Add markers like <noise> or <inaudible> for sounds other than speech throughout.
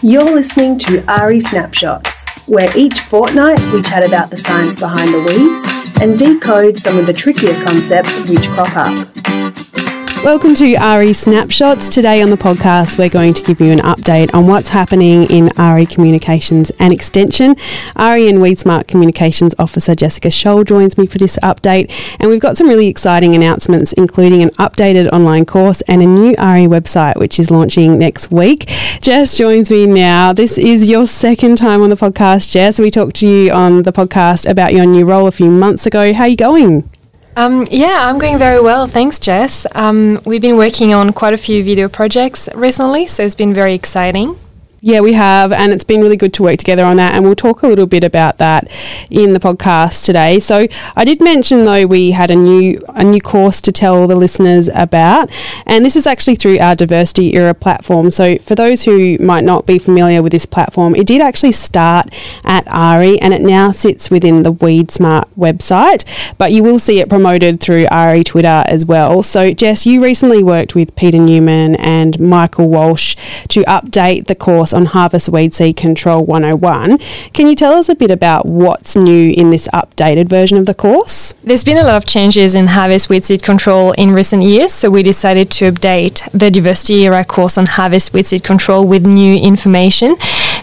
You're listening to AHRI Snapshots, where each fortnight we chat about the science behind the weeds and decode some of the trickier concepts which crop up. Welcome to AHRI Snapshots. Today on the podcast, we're going to give you an update on what's happening in AHRI Communications and Extension. AHRI and WeedSmart Communications Officer Jessica Scholl joins me for this update, and we've got some really exciting announcements, including an updated online course and a new AHRI website, which is launching next week. Jess joins me now. This is your second time on the podcast, Jess. We talked to you on the podcast about your new role a few months ago. How are you going? Um, yeah, I'm going very well. Thanks, Jess. Um, we've been working on quite a few video projects recently, so it's been very exciting. Yeah, we have, and it's been really good to work together on that. And we'll talk a little bit about that in the podcast today. So, I did mention though we had a new a new course to tell the listeners about, and this is actually through our Diversity Era platform. So, for those who might not be familiar with this platform, it did actually start at AHRI, and it now sits within the WeedSmart website. But you will see it promoted through AHRI Twitter as well. So, Jess, you recently worked with Peter Newman and Michael Walsh to update the course course on Harvest Weed Seed Control 101. Can you tell us a bit about what's new in this updated version of the course? There's been a lot of changes in Harvest Weed Seed Control in recent years, so we decided to update the Diversity Era course on Harvest Weed Seed Control with new information.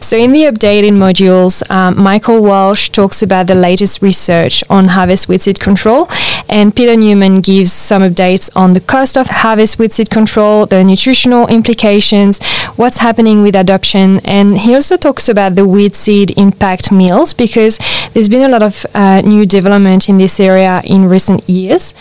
So, in the updated modules, um, Michael Walsh talks about the latest research on harvest weed seed control, and Peter Newman gives some updates on the cost of harvest weed seed control, the nutritional implications, what's happening with adoption, and he also talks about the weed seed impact mills because there's been a lot of uh, new development in this area in recent years.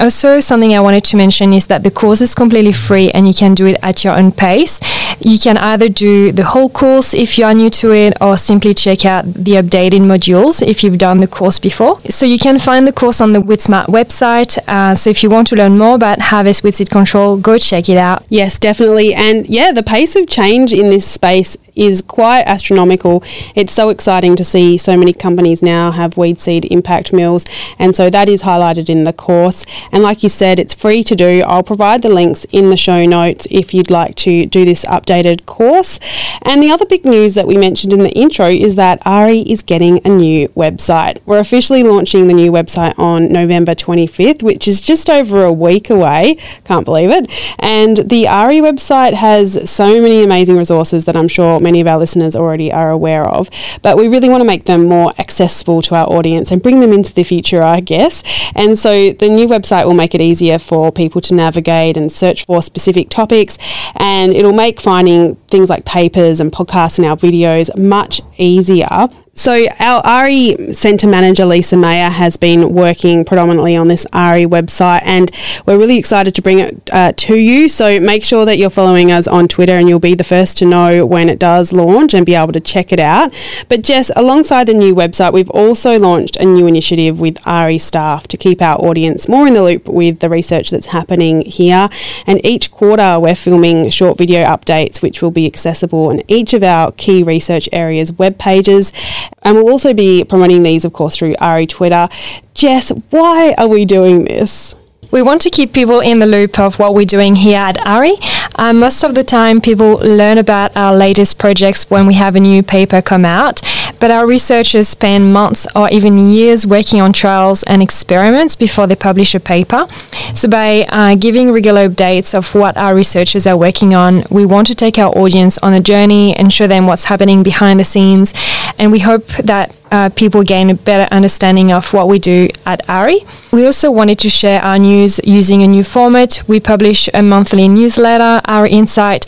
Also, something I wanted to mention is that the course is completely free and you can do it at your own pace. You can either do the whole course if you are new to it or simply check out the updated modules if you've done the course before. So you can find the course on the WeedSmart website. Uh, so if you want to learn more about Harvest Seed Control, go check it out. Yes, definitely. And yeah, the pace of change in this space is quite astronomical. It's so exciting to see so many companies now have weed seed impact mills, and so that is highlighted in the course. And like you said, it's free to do. I'll provide the links in the show notes if you'd like to do this updated course. And the other big news that we mentioned in the intro is that AHRI is getting a new website. We're officially launching the new website on November 25th, which is just over a week away. Can't believe it. And the AHRI website has so many amazing resources that I'm sure many of our listeners already are aware of. But we really want to make them more accessible to our audience and bring them into the future, I guess. And so the new website will make it easier for people to navigate and search for specific topics. And it'll make finding things like papers and podcasts and our videos much easier so, our AHRI Centre Manager Lisa Mayer has been working predominantly on this AHRI website, and we're really excited to bring it uh, to you. So, make sure that you're following us on Twitter, and you'll be the first to know when it does launch and be able to check it out. But, Jess, alongside the new website, we've also launched a new initiative with AHRI staff to keep our audience more in the loop with the research that's happening here. And each quarter, we're filming short video updates, which will be accessible on each of our key research areas' web pages. And we'll also be promoting these, of course, through AHRI Twitter. Jess, why are we doing this? We want to keep people in the loop of what we're doing here at AHRI. Um, most of the time, people learn about our latest projects when we have a new paper come out, but our researchers spend months or even years working on trials and experiments before they publish a paper. So, by uh, giving regular updates of what our researchers are working on, we want to take our audience on a journey and show them what's happening behind the scenes. And we hope that uh, people gain a better understanding of what we do at AHRI. We also wanted to share our news using a new format. We publish a monthly newsletter, AHRI Insight,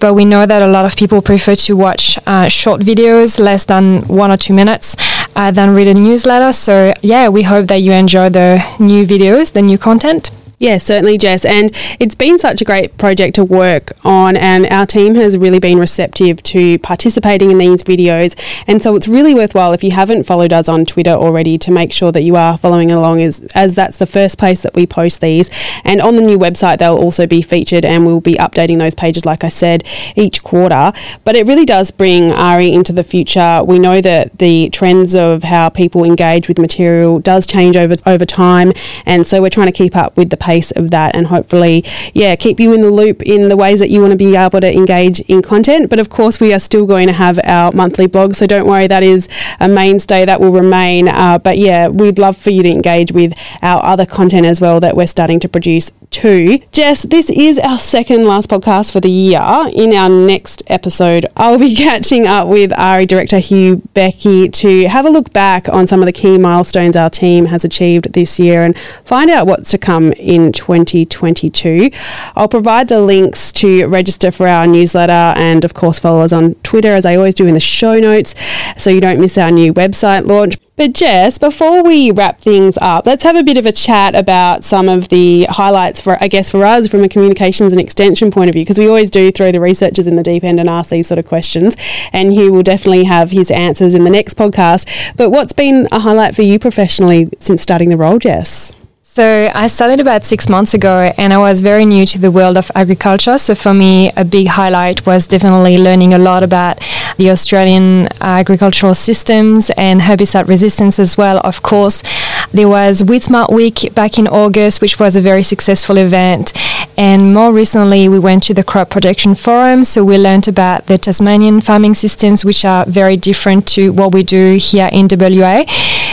but we know that a lot of people prefer to watch uh, short videos, less than one or two minutes, uh, than read a newsletter. So, yeah, we hope that you enjoy the new videos, the new content. Yeah, certainly, Jess. And it's been such a great project to work on, and our team has really been receptive to participating in these videos. And so it's really worthwhile if you haven't followed us on Twitter already to make sure that you are following along, as, as that's the first place that we post these. And on the new website, they'll also be featured, and we'll be updating those pages, like I said, each quarter. But it really does bring AHRI into the future. We know that the trends of how people engage with material does change over over time, and so we're trying to keep up with the pace of that and hopefully, yeah, keep you in the loop in the ways that you want to be able to engage in content. But of course, we are still going to have our monthly blog, so don't worry, that is a mainstay that will remain. Uh, but yeah, we'd love for you to engage with our other content as well that we're starting to produce too. Jess, this is our second last podcast for the year. In our next episode, I'll be <laughs> catching up with AHRI director Hugh Beckie to have a look back on some of the key milestones our team has achieved this year and find out what's to come in 2022. I'll provide the links to register for our newsletter and, of course, follow us on Twitter as I always do in the show notes so you don't miss our new website launch. But Jess, before we wrap things up, let's have a bit of a chat about some of the highlights for, I guess, for us from a communications and extension point of view, because we always do throw the researchers in the deep end and ask these sort of questions. And Hugh will definitely have his answers in the next podcast. But what's been a highlight for you professionally since starting the role, Jess? So I started about six months ago and I was very new to the world of agriculture. So for me, a big highlight was definitely learning a lot about the Australian agricultural systems and herbicide resistance as well. Of course, there was Weed Smart Week back in August, which was a very successful event. And more recently, we went to the Crop Protection Forum. So we learned about the Tasmanian farming systems, which are very different to what we do here in WA.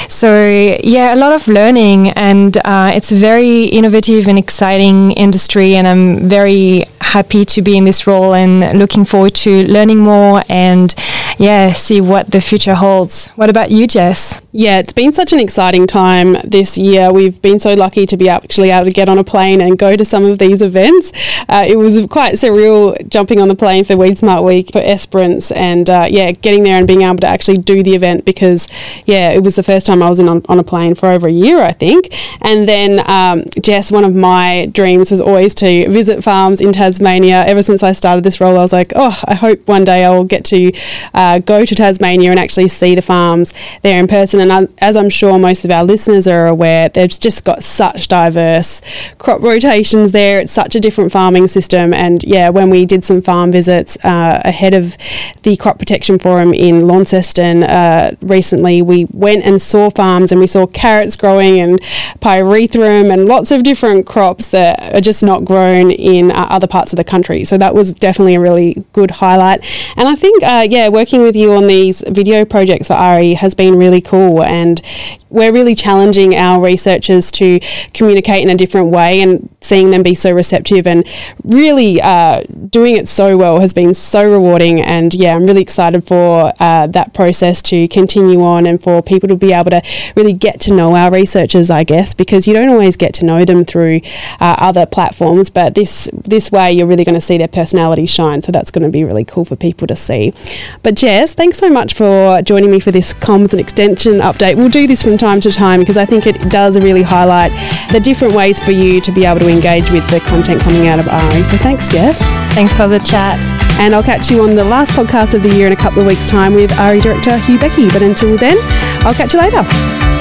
So yeah, a lot of learning and uh, it's a very innovative and exciting industry, and I'm very happy to be in this role and looking forward to learning more and yeah, see what the future holds. What about you, Jess? Yeah, it's been such an exciting time this year. We've been so lucky to be actually able to get on a plane and go to some of these events. Uh, it was quite surreal jumping on the plane for Weed Smart Week for Esperance and uh, yeah, getting there and being able to actually do the event because yeah, it was the first time I was in on, on a plane for over a year, I think. And then um, Jess, one of my dreams was always to visit farms in Tasmania. Ever since I started this role, I was like, oh, I hope one day I will get to uh, go to Tasmania and actually see the farms there in person and as I'm sure most of our listeners are aware, they've just got such diverse crop rotations there. It's such a different farming system. And yeah, when we did some farm visits uh, ahead of the Crop Protection Forum in Launceston uh, recently, we went and saw farms and we saw carrots growing and pyrethrum and lots of different crops that are just not grown in uh, other parts of the country. So that was definitely a really good highlight. And I think, uh, yeah, working with you on these video projects for AHRI has been really cool and we're really challenging our researchers to communicate in a different way and seeing them be so receptive and really uh, doing it so well has been so rewarding. And yeah i'm really excited for uh, that process to continue on and for people to be able to really get to know our researchers i guess because you don't always get to know them through uh, other platforms but this this way you're really going to see their personality shine. So that's going to be really cool for people to see. But jess thanks so much for joining me for this comms and extension update we'll do this from time to time because I think it does really highlight the different ways for you to be able to engage with the content coming out of AHRI. So thanks, Jess. Thanks for the chat. And I'll catch you on the last podcast of the year in a couple of weeks' time with AHRI Director Hugh Beckie. But until then, I'll catch you later.